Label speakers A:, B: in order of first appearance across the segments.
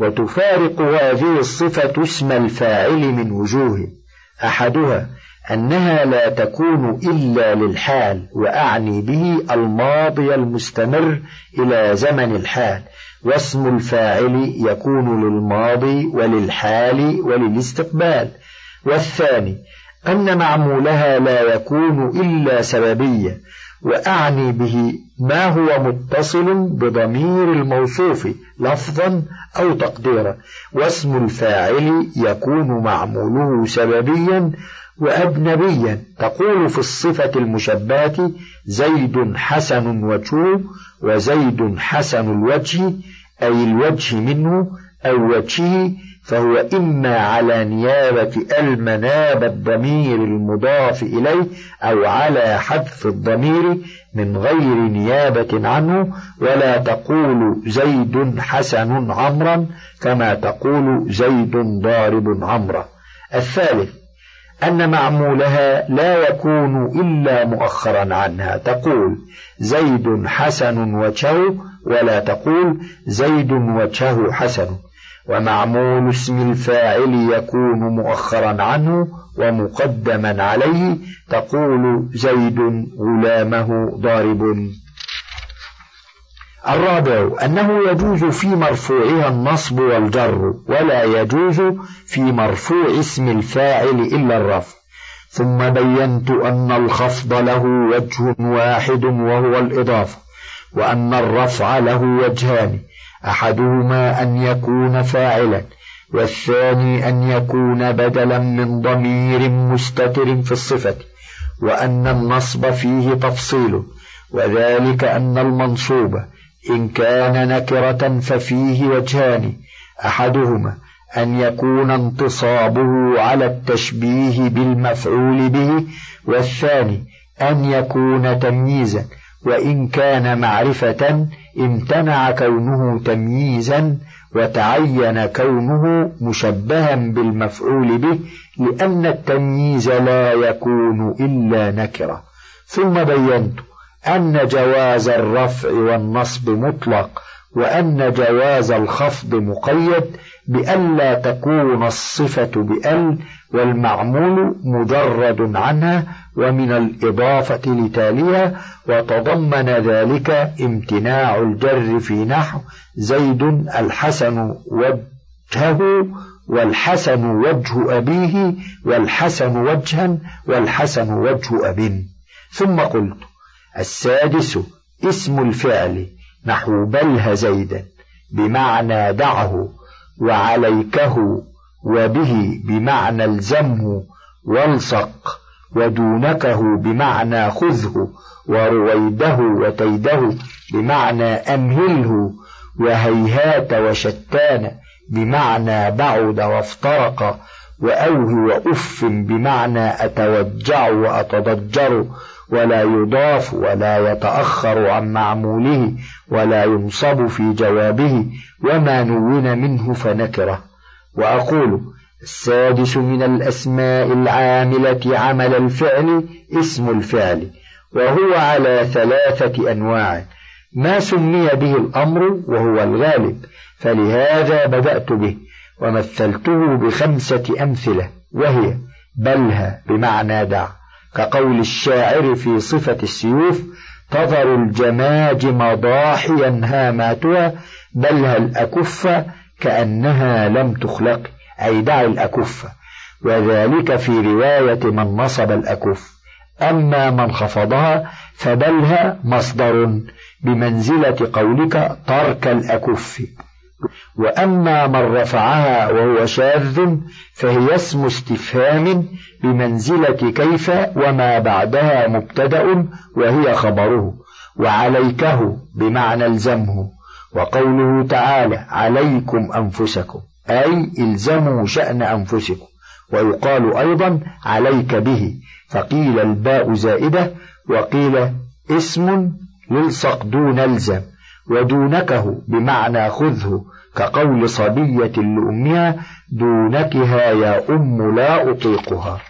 A: وتفارق هذه الصفة اسم الفاعل من وجوه أحدها أنها لا تكون إلا للحال وأعني به الماضي المستمر إلى زمن الحال واسم الفاعل يكون للماضي وللحال وللاستقبال. والثاني أن معمولها لا يكون إلا سببيا وأعني به ما هو متصل بضمير الموصوف لفظا أو تقديرا واسم الفاعل يكون معموله سببيا وأجنبيا. تقول في الصفة المشبهة زيد حسن وجهه وزيد حسن الوجه أي الوجه منه أو وجهه فهو إما على نيابة المناب الضمير المضاف إليه أو على حذف الضمير من غير نيابة عنه ولا تقول زيد حسن عمرا كما تقول زيد ضارب عمرا. الثالث أن معمولها لا يكون إلا مؤخرا عنها. تقول زيد حسن وجهه ولا تقول زيد وجهه حسن. ومعمول اسم الفاعل يكون مؤخرا عنه ومقدما عليه تقول زيد غلامه ضارب. الرابع أنه يجوز في مرفوعها النصب والجر ولا يجوز في مرفوع اسم الفاعل إلا الرفع. ثم بينت أن الخفض له وجه واحد وهو الإضافة وأن الرفع له وجهان. أحدهما أن يكون فاعلا والثاني أن يكون بدلا من ضمير مستتر في الصفة وأن النصب فيه تفصيل وذلك أن المنصوب إن كان نكرة ففيه وجهان أحدهما أن يكون انتصابه على التشبيه بالمفعول به والثاني أن يكون تمييزا وإن كان معرفة امتنع كونه تمييزا وتعين كونه مشبها بالمفعول به لأن التمييز لا يكون إلا نكرة. ثم بينت أن جواز الرفع والنصب مطلق وأن جواز الخفض مقيد بألا تكون الصفة بأل والمعمول مجرد عنها ومن الإضافة لتاليها وتضمن ذلك امتناع الجر في نحو زيد الحسن وجهه والحسن وجه أبيه والحسن وجها والحسن وجه أب. ثم قلت السادس اسم الفعل نحو بله زيدا بمعنى دعه وعليكه وبه بمعنى الزمه والصق ودونكه بمعنى خذه ورويده وتيده بمعنى أمهله وهيهات وشتان بمعنى بعد وافترق وأوه وأف بمعنى أتوجع وأتضجر ولا يضاف ولا يتأخر عن معموله ولا ينصب في جوابه وما نون منه فنكره. وأقول السادس من الأسماء العاملة عمل الفعل اسم الفعل وهو على ثلاثة أنواع. ما سمي به الأمر وهو الغالب فلهذا بدأت به ومثلته بخمسة أمثلة وهي بلها بمعنى دع كقول الشاعر في صفة السيوف تظر الجماجم ضاحيا هاماتها بلها الأكف كأنها لم تخلق أي دع الأكف. وذلك في رواية من نصب الأكف. أما من خفضها فبلها مصدر بمنزلة قولك ترك الأكف. وأما من رفعها وهو شاذ فهي اسم استفهام بمنزلة كيف وما بعدها مبتدأ وهي خبره. وعليكه بمعنى الزمه وقوله تعالى عليكم أنفسكم أي إلزموا شأن أنفسكم. ويقال أيضا عليك به فقيل الباء زائدة وقيل اسم يلصق دون الزم ودونكه بمعنى خذه كقول صبية لأمها دونكها يا أم لا أطيقها.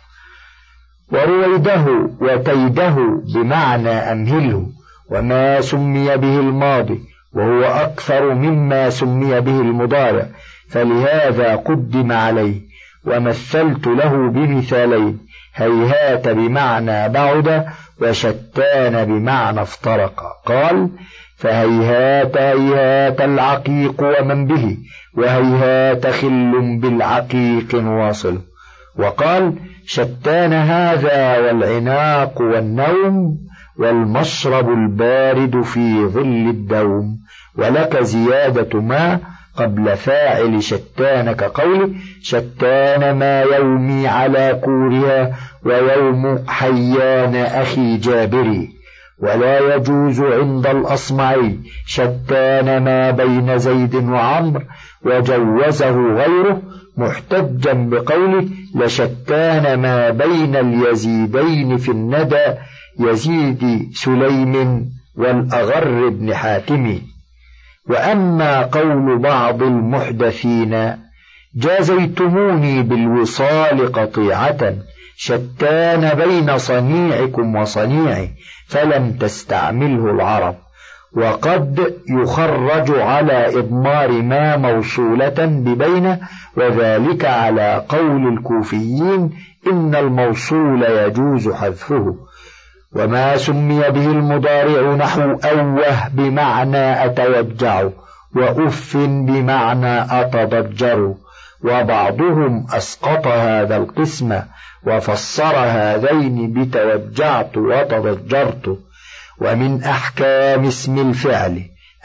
A: ورويده وتيده بمعنى أمهله وما سمي به الماضي وهو أكثر مما سمي به المضارع فلهذا قدم عليه ومثلت له بمثالين هيهات بمعنى بعد وشتان بمعنى افترق. قال فهيهات هيهات العقيق ومن به وهيهات خل بالعقيق واصل. وقال شتان هذا والعناق والنوم والمشرب البارد في ظل الدوم ولك زيادة ما قبل فاعل شتان كقوله شتان ما يومي على كورها ويوم حيان أخي جابري. ولا يجوز عند الأصمعي شتان ما بين زيد وعمر وجوزه غيره محتجا بقوله لشتان ما بين اليزيدين في الندى يزيد سليم والأغر بن حاتم. وأما قول بعض المحدثين جازيتموني بالوصال قطيعة شتان بين صنيعكم وصنيعي فلم تستعمله العرب. وقد يخرج على إضمار ما موصولة ببين وذلك على قول الكوفيين إن الموصول يجوز حذفه. وما سمي به المضارع نحو أوه بمعنى أتوجع وأف بمعنى أتضجر وبعضهم أسقط هذا القسم وفسر هذين بتوجعت وتضجرت. ومن أحكام اسم الفعل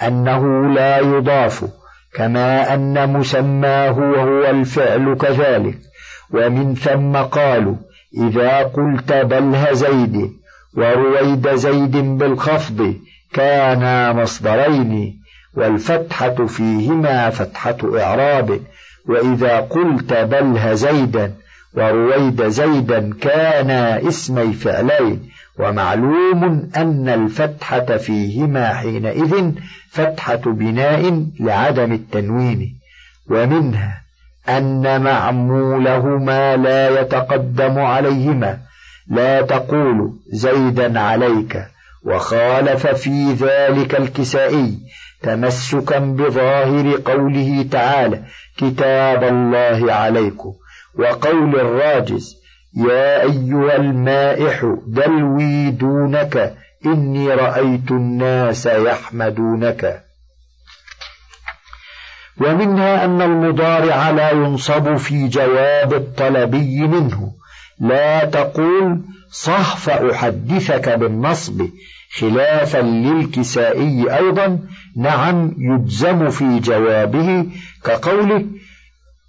A: أنه لا يضاف كما أن مسماه وهو الفعل كذلك. ومن ثم قالوا إذا قلت بلها زيد ورويد زيد بالخفض كانا مصدرين والفتحة فيهما فتحة إعراب. وإذا قلت بلها زيدا ورويد زيدا كانا اسمي فعلين. ومعلوم أن الفتحة فيهما حينئذ فتحة بناء لعدم التنوين. ومنها أن معمولهما لا يتقدم عليهما. لا تقول زيدا عليك وخالف في ذلك الكسائي تمسكا بظاهر قوله تعالى كتاب الله عليكم وقول الراجز يا أيها المائح دلوي دونك إني رأيت الناس يحمدونك. ومنها أن المضارع لا ينصب في جواب الطلبي منه لا تقول صح فأحدثك بالنصب خلافا للكسائي أيضا. نعم يجزم في جوابه كقوله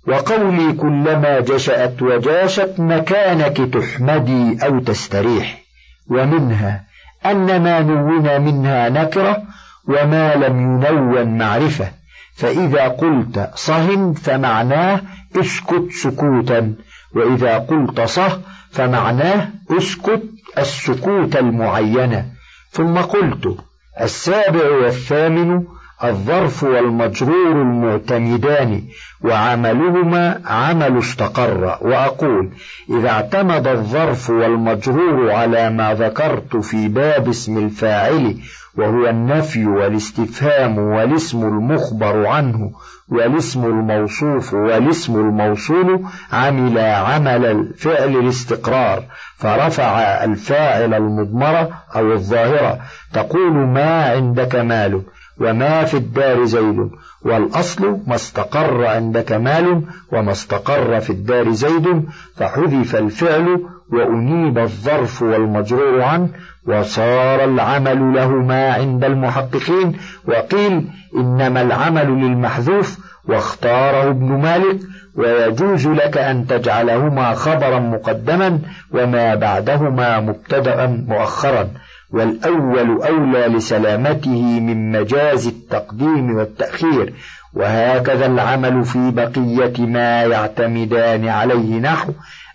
A: وقولي كلما جشأت وجاشت مكانك تحمدي أو تستريح. ومنها أن ما نون منها نكرة وما لم ينون معرفة فإذا قلت صهن فمعناه اسكت سكوتا. وإذا قلت صه فمعناه أسكت السكوت المعينة ثم قلت السابع والثامن الظرف والمجرور المعتمدان وعملهما عمل استقر. وأقول إذا اعتمد الظرف والمجرور على ما ذكرت في باب اسم الفاعل وهو النفي والاستفهام والاسم المخبر عنه والاسم الموصوف والاسم الموصول عمل عمل الفعل الاستقرار فرفع الفاعل المضمرة أو الظاهرة تقول ما عندك مال وما في الدار زيد والأصل ما استقر عندك مال وما استقر في الدار زيد فحذف الفعل وأنيب الظرف والمجرور عنه وصار العمل لهما عند المحققين وقيل إنما العمل للمحذوف واختاره ابن مالك ويجوز لك أن تجعلهما خبرا مقدما وما بعدهما مبتدأ مؤخرا. والأول أولى لسلامته من مجاز التقديم والتأخير. وهكذا العمل في بقية ما يعتمدان عليه نحو.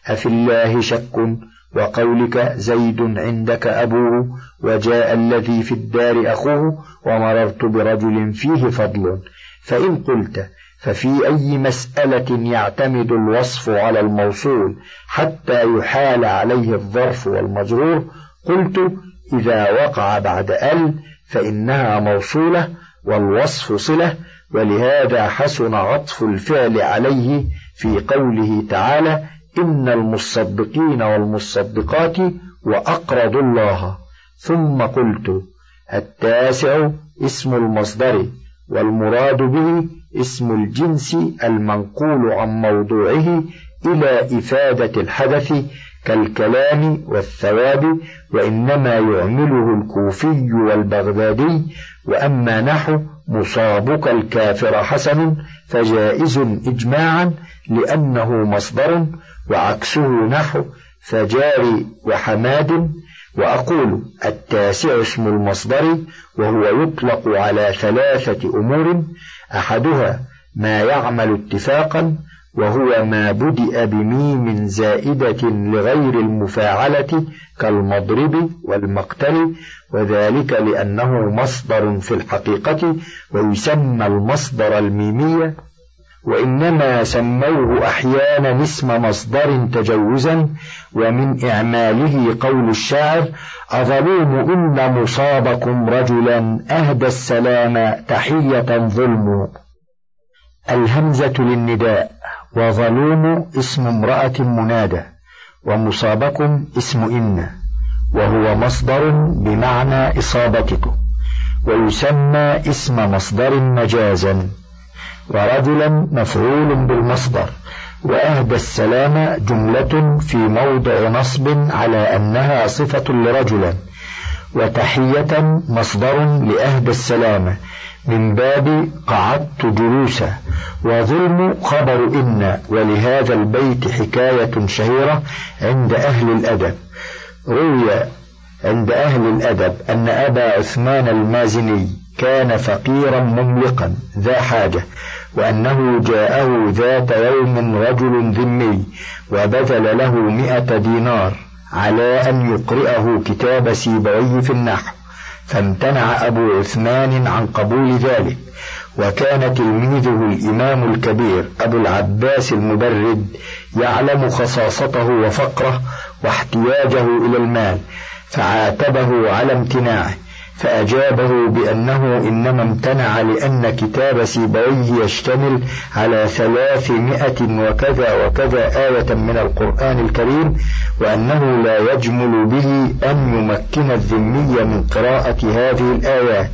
A: أفي الله شك وقولك زيد عندك أبوه وجاء الذي في الدار أخوه ومررت برجل فيه فضل. فإن قلت ففي أي مسألة يعتمد الوصف على الموصول حتى يحال عليه الظرف والمجرور؟ قلت إذا وقع بعد أل فإنها موصولة والوصف صلة ولهذا حسن عطف الفعل عليه في قوله تعالى إن المصدقين والمصدقات وأقرضوا الله. ثم قلت التاسع اسم المصدر والمراد به اسم الجنس المنقول عن موضوعه إلى إفادة الحدث كالكلام والثواب وإنما يعمله الكوفي والبغدادي وأما نحو مصابك الكافر حسن فجائز إجماعا لأنه مصدر وعكسه نحو فجاري وحماد وأقول التاسع اسم المصدر وهو يطلق على ثلاثة أمور أحدها ما يعمل اتفاقا وهو ما بدأ بميم زائدة لغير المفاعلة كالمضرب والمقتل وذلك لأنه مصدر في الحقيقة ويسمى المصدر الميمية وإنما سموه أحيانا اسم مصدر تجوزا ومن إعماله قول الشاعر أظلوم إن مصابكم رجلا أهدى السلام تحية ظلم. الهمزة للنداء وظلوم اسم امرأة منادى ومصابكم اسم إن. وهو مصدر بمعنى إصابتكم ويسمى اسم مصدر مجازا ورجلا مفعول بالمصدر وأهدى السلام جملة في موضع نصب على أنها صفة لرجلا وتحية مصدر لأهدى السلام من باب قعدت جلوسا وظلم خبر إن ولهذا البيت حكاية شهيرة عند أهل الأدب. روي عند أهل الأدب أن أبا عثمان المازني كان فقيرا مملقا ذا حاجة وأنه جاءه ذات يوم رجل ذمي وبذل له مئة دينار على أن يقرئه كتاب سيبويه في النحو فامتنع أبو عثمان عن قبول ذلك. وكان تلميذه الإمام الكبير أبو العباس المبرد يعلم خصاصته وفقره واحتياجه إلى المال فعاتبه على امتناعه فأجابه بأنه إنما امتنع لأن كتاب سيبويه يشتمل على ثلاثمائة وكذا وكذا آية من القرآن الكريم وأنه لا يجمل به أن يمكن الذمي من قراءة هذه الآيات.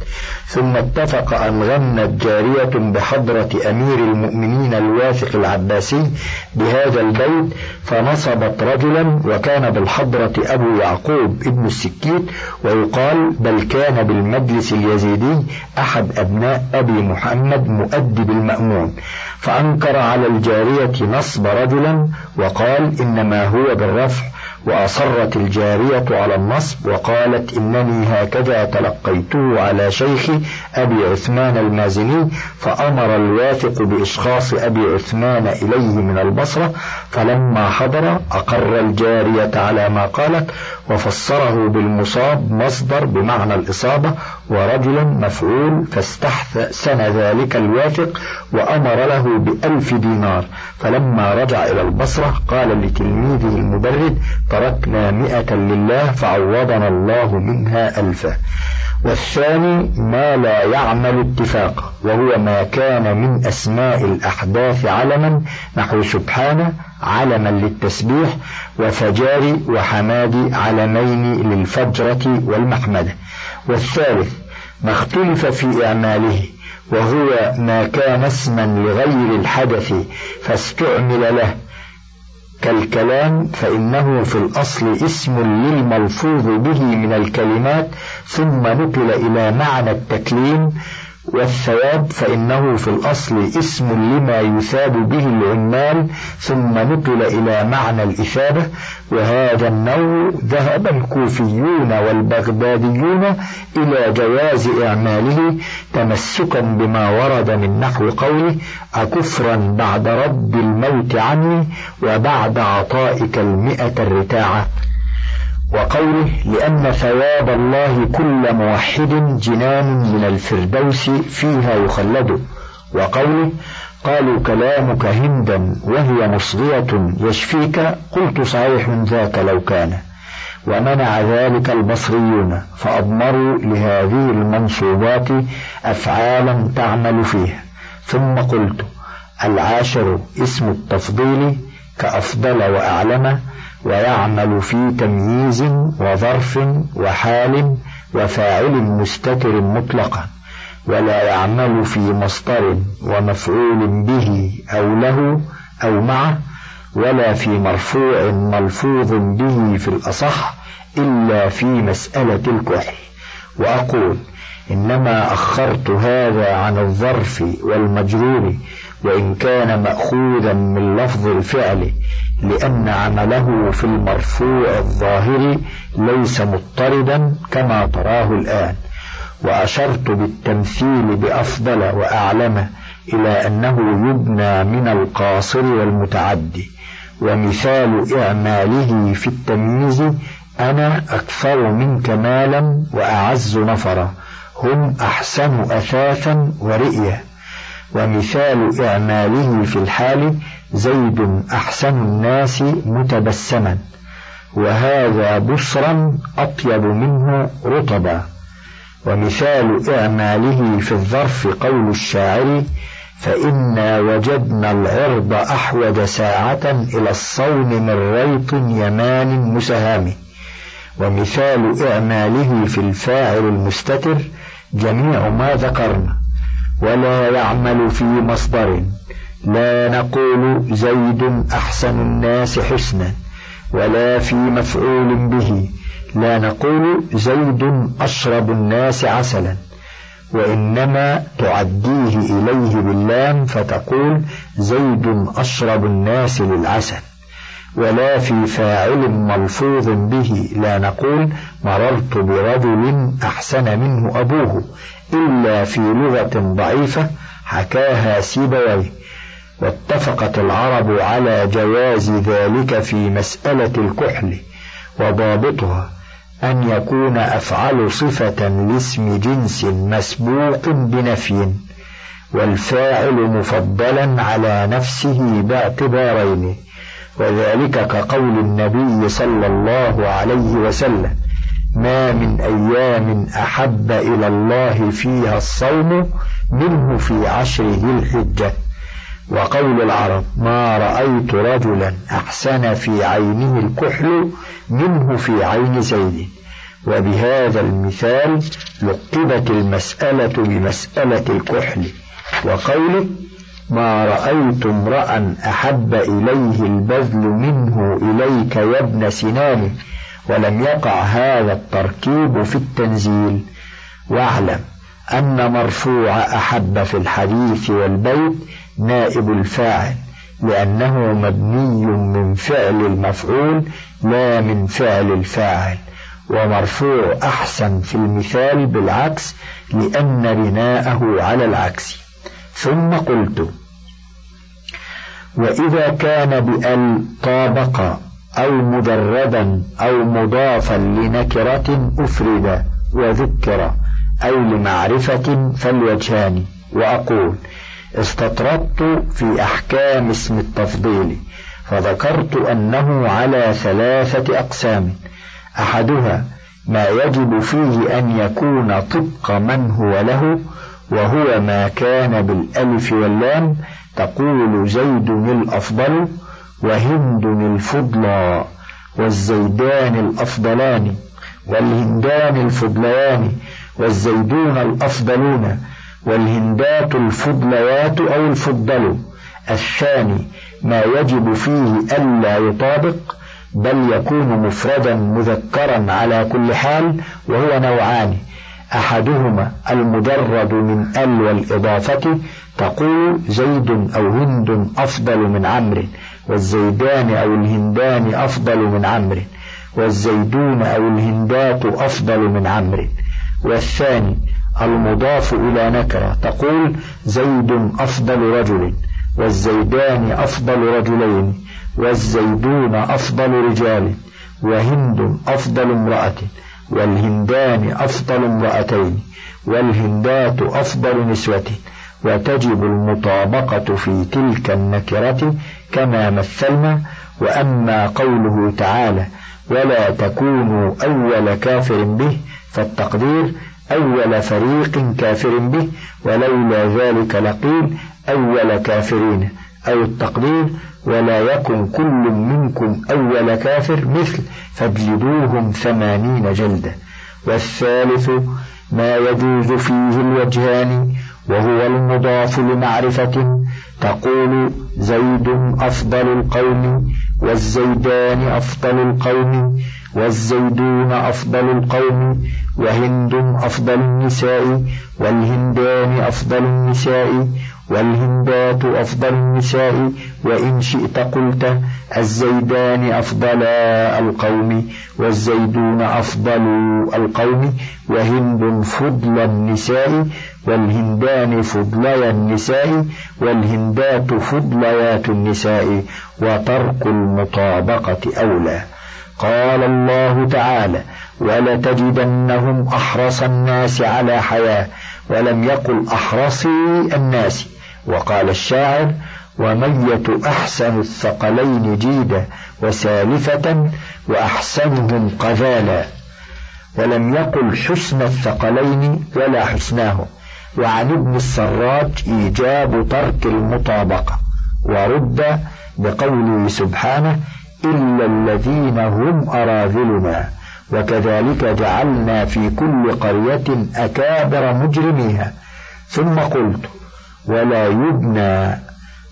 A: ثم اتفق أن غنت جارية بحضرة أمير المؤمنين الواثق العباسي بهذا البيت فنصبت رجلا وكان بالحضرة أبو يعقوب ابن السكيت ويقال بل كان بالمجلس اليزيدي أحد أبناء أبي محمد مؤدب المأمون فأنكر على الجارية نصب رجلا وقال إنما هو بالرفع وأصرت الجارية على النصب وقالت إنني هكذا تلقيته على شيخي أبي عثمان المازني فأمر الواثق بإشخاص أبي عثمان إليه من البصرة فلما حضر أقر الجارية على ما قالت وفسره بالمصاب مصدر بمعنى الإصابة ورجلا مفعول فاستحسن ذلك الواثق وأمر له بألف دينار. فلما رجع إلى البصرة قال لتلميذه المبرد تركنا مئة لله فعوضنا الله منها ألفا والثاني ما لا يعمل اتفاقا وهو ما كان من أسماء الأحداث علما نحو سبحانه علما للتسبيح وفجار وحماد علمين للفجرة والمحمدة والثالث ما اختلف في إعماله وهو ما كان اسما لغير الحدث فاستعمل له. كالكلام فإنه في الأصل اسم للملفوظ به من الكلمات ثم نقل إلى معنى التكليم والثواب فإنه في الأصل اسم لما يثاب به العمال ثم نقل إلى معنى الإثابة وهذا النوع ذهب الكوفيون والبغداديون إلى جواز إعماله تمسكا بما ورد من نحو قوله أكفرا بعد رد الموت عني وبعد عطائك المئة الرتاعة وقوله لأن ثواب الله كل موحد جنان من الفردوس فيها يخلد. وقوله قالوا كلامك هندا وهي مصغية يشفيك. قلت صحيح ذاك لو كان. ومنع ذلك البصريون فأضمروا لهذه المنصوبات أفعالا تعمل فيها ثم قلت العاشر اسم التفضيل كأفضل وأعلم ويعمل في تمييز وظرف وحال وفاعل مستتر مطلقا ولا يعمل في مصدر ومفعول به أو له أو معه ولا في مرفوع ملفوظ به في الأصح إلا في مسألة الكحل. وأقول إنما أخرت هذا عن الظرف والمجرور وإن كان مأخوذا من لفظ الفعل لأن عمله في المرفوع الظاهر ليس مضطردا كما تراه الآن. وأشرت بالتمثيل بأفضل وأعلم إلى أنه يبنى من القاصر والمتعدي. ومثال إعماله في التمييز أنا أكثر منك مالا وأعز نفرا هم أحسن أثاثا ورئيا. ومثال إعماله في الحال زيد أحسن الناس متبسما وهذا بصرا أطيب منه رطبا. ومثال إعماله في الظرف قول الشاعر فإنا وجدنا العرض أحوج ساعة إلى الصون من ريط يمان مسهام. ومثال إعماله في الفاعل المستتر جميع ما ذكرنا ولا يعمل في مصدر. لا نقول زيد أحسن الناس حسنا ولا في مفعول به. لا نقول زيد أشرب الناس عسلا وإنما تعديه إليه باللام فتقول زيد أشرب الناس للعسل. ولا في فاعل ملفوظ به. لا نقول مررت برجل أحسن منه أبوه إلا في لغة ضعيفة حكاها سيبويه. واتفقت العرب على جواز ذلك في مسألة الكحل وضابطها أن يكون أفعل صفة لاسم جنس مسبوق بنفي والفاعل مفضلا على نفسه باعتبارين وذلك كقول النبي صلى الله عليه وسلم ما من أيام أحب إلى الله فيها الصوم منه في عشر ذي الحجة. وقول العرب ما رأيت رجلا أحسن في عينه الكحل منه في عين زيد. وبهذا المثال لقبت المسألة بمسألة الكحل. وقوله ما رأيت امرأ أحب إليه البذل منه إليك يا ابن سنان ولم يقع هذا التركيب في التنزيل. واعلم أن مرفوع أحب في الحديث والبيت نائب الفاعل لأنه مبني من فعل المفعول لا من فعل الفاعل ومرفوع أحسن في المثال بالعكس لأن بناءه على العكس. ثم قلت وإذا كان بأل طابق أو مجردا أو مضافا لنكرة أفرد وذكر أو لمعرفة فالوجهان وأقول استطردت في أحكام اسم التفضيل فذكرت أنه على ثلاثة أقسام. أحدها ما يجب فيه أن يكون طبق من هو له وهو ما كان بالألف واللام تقول زيد الأفضل وهند الفضلى والزيدان الأفضلان والهندان الفضليان والزيدون الأفضلون. والهندات الفضليات أو الفضل. الثاني ما يجب فيه ألا يطابق بل يكون مفردا مذكرا على كل حال وهو نوعان. أحدهما المجرد من أل والإضافة تقول زيد أو هند أفضل من عمرو والزيدان أو الهندان أفضل من عمرو والزيدون أو الهندات أفضل من عمرو. والثاني المضاف إلى نكرة. تقول زيد أفضل رجل والزيدان أفضل رجلين والزيدون أفضل رجال وهند أفضل امرأة والهندان أفضل امرأتين والهندات أفضل نسوة. وتجب المطابقة في تلك النكرة كما مثلنا وأما قوله تعالى ولا تكونوا أول كافر به فالتقدير أول فريق كافر به ولولا ذلك لقيل أول كافرين أو التقدير ولا يكن كل منكم أول كافر مثل فاجلدوهم ثمانين جلدة. والثالث ما يجوز فيه الوجهان وهو المضاف لمعرفة تقول زيد أفضل القوم والزيدان أفضل القوم والزيدون أفضل القوم وهند أفضل النساء والهندان أفضل النساء والهندات أفضل النساء وإن شئت قلت الزيدان أفضل القوم والزيدون أفضل القوم وهند فضل النساء والهندان فضلي النساء والهندات فضليات النساء وترك المطابقة أولى. قال الله تعالى ولتجدنهم أحرص الناس على حياة ولم يقل أحرصي الناس وقال الشاعر ومية أحسن الثقلين جيدا وسالفة وأحسنهم قذالا ولم يقل حسن الثقلين ولا حسناه. وعن ابن السراج إيجاب ترك المطابقة ورد بقوله سبحانه إلا الذين هم أراذلنا. وكذلك جعلنا في كل قرية أكابر مجرميها. ثم قلت ولا يبنى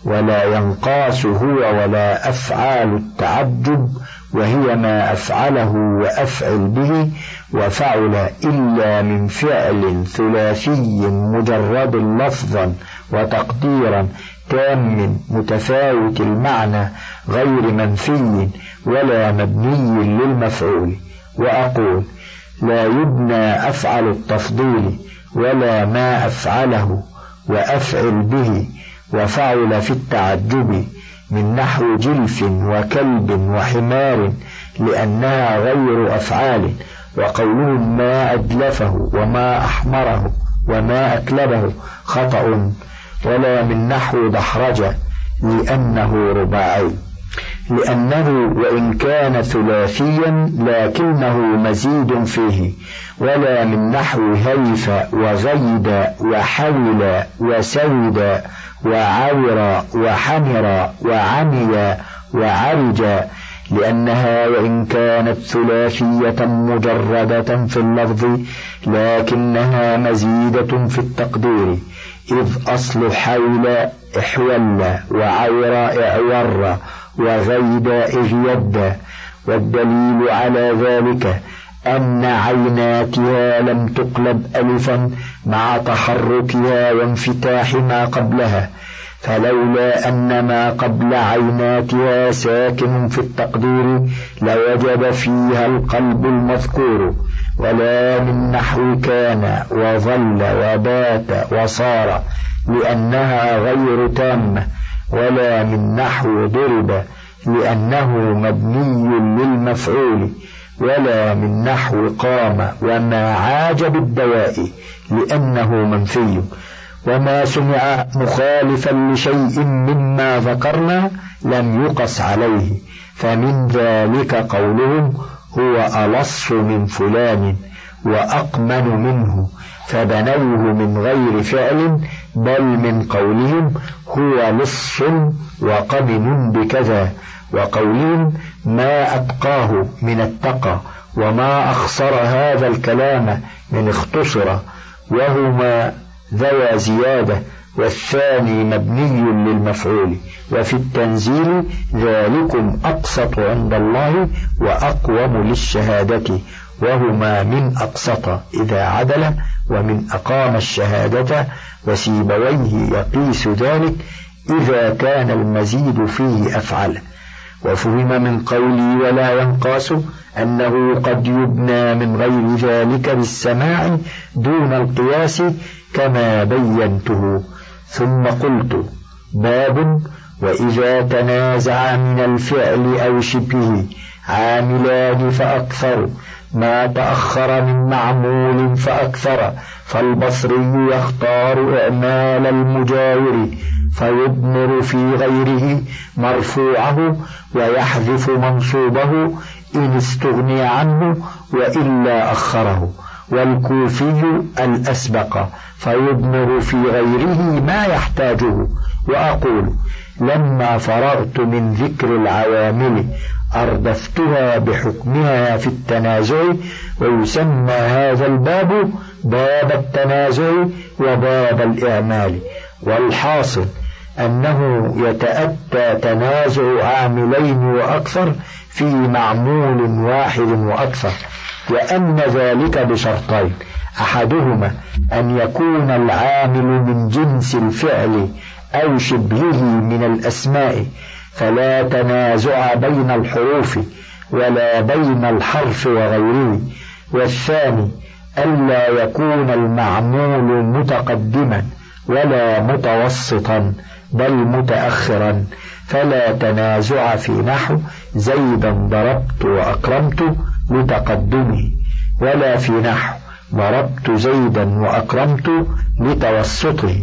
A: ولا ينقاس هو ولا أفعال التعجب وهي ما أفعله وأفعل به وفعل إلا من فعل ثلاثي مجرد لفظا وتقديرا تام متفاوت المعنى غير منفي ولا مبني للمفعول. وأقول لا يبنى أفعل التفضيل ولا ما أفعله وأفعل به وفعل في التعجب من نحو جلف وكلب وحمار لأنها غير أفعال. وقولهم ما أدلفه وما أحمره وما أكلبه خطأ. ولا من نحو دحرجة لأنه رباعي. لأنه وإن كان ثلاثيا لكنه مزيد فيه ولا من نحو هيف وغيد وحول وسود وعور وحمر وعمي وعرج. لأنها وإن كانت ثلاثية مجردة في اللفظ لكنها مزيدة في التقدير. إذ أصل حول إحول وعور إعور وغيد إذ يد والدليل على ذلك أن عيناتها لم تقلب ألفا مع تحركها وانفتاح ما قبلها فلولا أن ما قبل عيناتها ساكن في التقدير لوجب فيها القلب المذكور. ولا من نحو كان وظل وبات وصار لأنها غير تامة ولا من نحو ضرب لأنه مبني للمفعول ولا من نحو قام وما عاج بالدواء لأنه منفي وما سمع مخالفا لشيء مما ذكرنا لم يقص عليه فمن ذلك قولهم هو ألص من فلان وأقمن منه فبنوه من غير فعل بل من قولهم هو لص وقمن بكذا وقولهم ما أتقاه من التقى وما أخصر هذا الكلام من اختصر وهما ذوى زيادة والثاني مبني للمفعول وفي التنزيل ذلكم أقسط عند الله وأقوم للشهادة وهما من أقسط إذا عدل ومن أقام الشهادة وسيبويه يقيس ذلك إذا كان المزيد فيه أفعل. وفهم من قولي ولا ينقاس أنه قد يبنى من غير ذلك بالسماع دون القياس كما بينته. ثم قلت باب وإذا تنازع من الفعل أو شبهه عاملان فأكثر ما تأخر من معمول فأكثر فالبصري يختار إعمال المجاور فيضمر في غيره مرفوعه ويحذف منصوبه إن استغني عنه وإلا أخره. والكوفي الأسبق فيضمر في غيره ما يحتاجه. وأقول لما فرغت من ذكر العوامل أردفتها بحكمها في التنازع ويسمى هذا الباب باب التنازع وباب الإعمال. والحاصل أنه يتأتى تنازع عاملين وأكثر في معمول واحد وأكثر. وأن ذلك بشرطين. أحدهما أن يكون العامل من جنس الفعل أو شبهه من الأسماء فلا تنازع بين الحروف ولا بين الحرف وغيره. والثاني ألا يكون المعمول متقدما ولا متوسطا بل متأخرا. فلا تنازع في نحو زيدا ضربت وأكرمت لتقدمه ولا في نحو. ضربت زيدا وأكرمت لتوسطه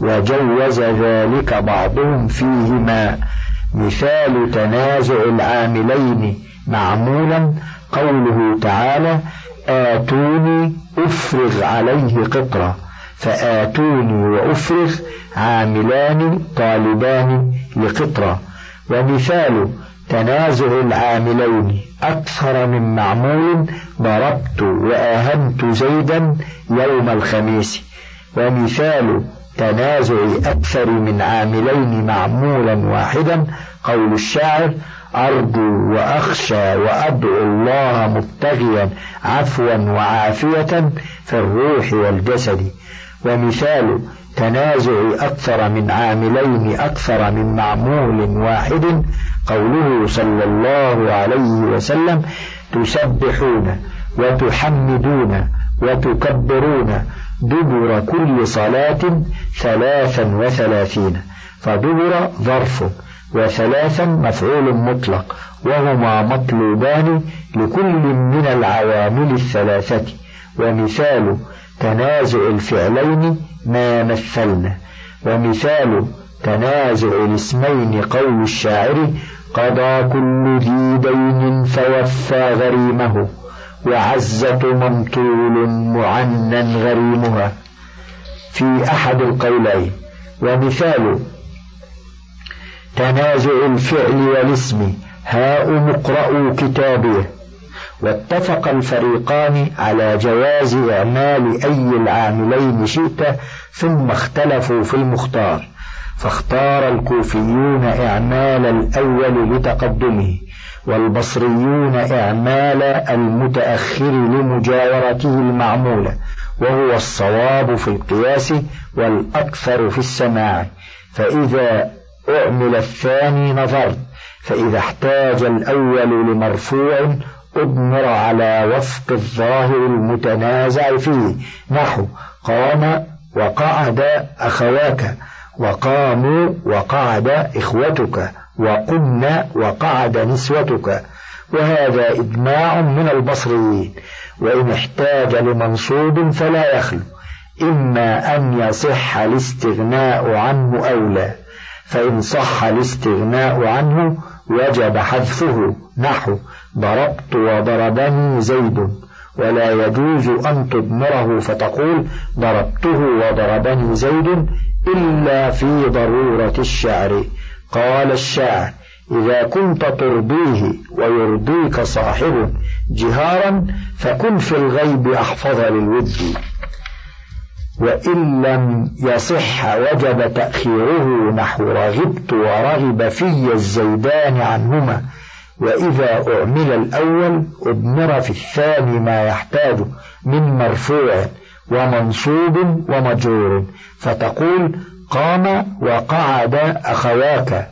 A: وجوز ذلك بعضهم فيهما. مثال تنازع العاملين معمولا. قوله تعالى آتوني أفرغ عليه قطرة. فآتوني وأفرغ عاملان طالبان لقطرة. ومثال تنازع العاملين. أكثر من معمول ضربت وآهنت زيدا يوم الخميس. ومثال تنازع أكثر من عاملين معمولا واحدا قول الشاعر أرجو وأخشى وأدعو الله مبتغيا عفوا وعافية في الروح والجسد. ومثال تنازع أكثر من عاملين أكثر من معمول واحد. قوله صلى الله عليه وسلم تسبحون وتحمدون وتكبرون دبر كل صلاة ثلاثا وثلاثين فدبر ظرف وثلاثا مفعول مطلق وهما مطلوبان لكل من العوامل الثلاثة. ومثال تنازع الفعلين ما مثلنا ومثال تنازع الاسمين قول الشاعر قضى كل ذي دين فوفى غريمه وعزة ممطول معنى غريمها في أحد القولين ومثال تنازع الفعل والاسم هاء مقرأوا كتابه واتفق الفريقان على جواز إعمال أي العاملين شئت ثم اختلفوا في المختار فاختار الكوفيون إعمال الأول لتقدمه والبصريون إعمال المتأخر لمجاورته المعمولة وهو الصواب في القياس والأكثر في السماع فإذا أعمل الثاني نظرت فإذا احتاج الأول لمرفوع أضمر على وفق الظاهر المتنازع فيه. نحو قام وقعد أخواك وقاموا وقعد إخوتك وقمنا وقعد نسوتك. وهذا إجماع من البصريين. وإن احتاج لمنصوب فلا يخلو. إما أن يصح الاستغناء عنه أو لا. فإن صح الاستغناء عنه وجب حذفه. نحو ضربت وضربني زيد ولا يجوز أن تضمره فتقول ضربته وضربني زيد إلا في ضرورة الشعر. قال الشاعر إذا كنت ترضيه ويرضيك صاحب جهارا فكن في الغيب أحفظ للود. وإن لم يصح وجب تأخيره نحو رغبت ورغب في الزيدان عنهما. وإذا أعمل الأول أضمر في الثاني ما يحتاج من مرفوع ومنصوب ومجرور. فتقول قام وقعد أخواك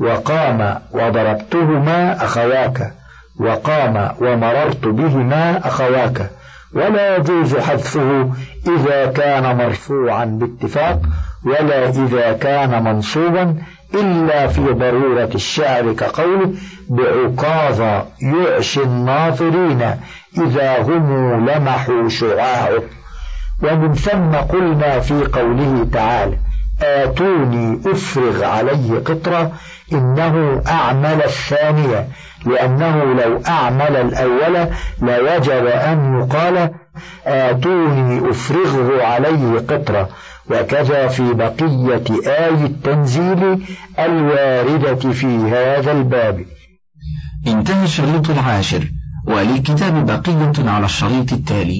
A: وقام وضربتهما أخواك وقام ومررت بهما أخواك. ولا يجوز حذفه إذا كان مرفوعا باتفاق ولا إذا كان منصوبا إلا في ضرورة الشعر كقوله بعكاظ يعشي الناظرين إذا هم لمحوا شعاعه. ومن ثم قلنا في قوله تعالى آتوني أفرغ عليه قطرة إنه أعمل الثانية لأنه لو أعمل الأول لوجب أن يقال آتوني أفرغه عليه قطرة وكذا في بقية آي التنزيل الواردة في هذا الباب.
B: انتهى الشريط العاشر وللكتاب بقية على الشريط التالي.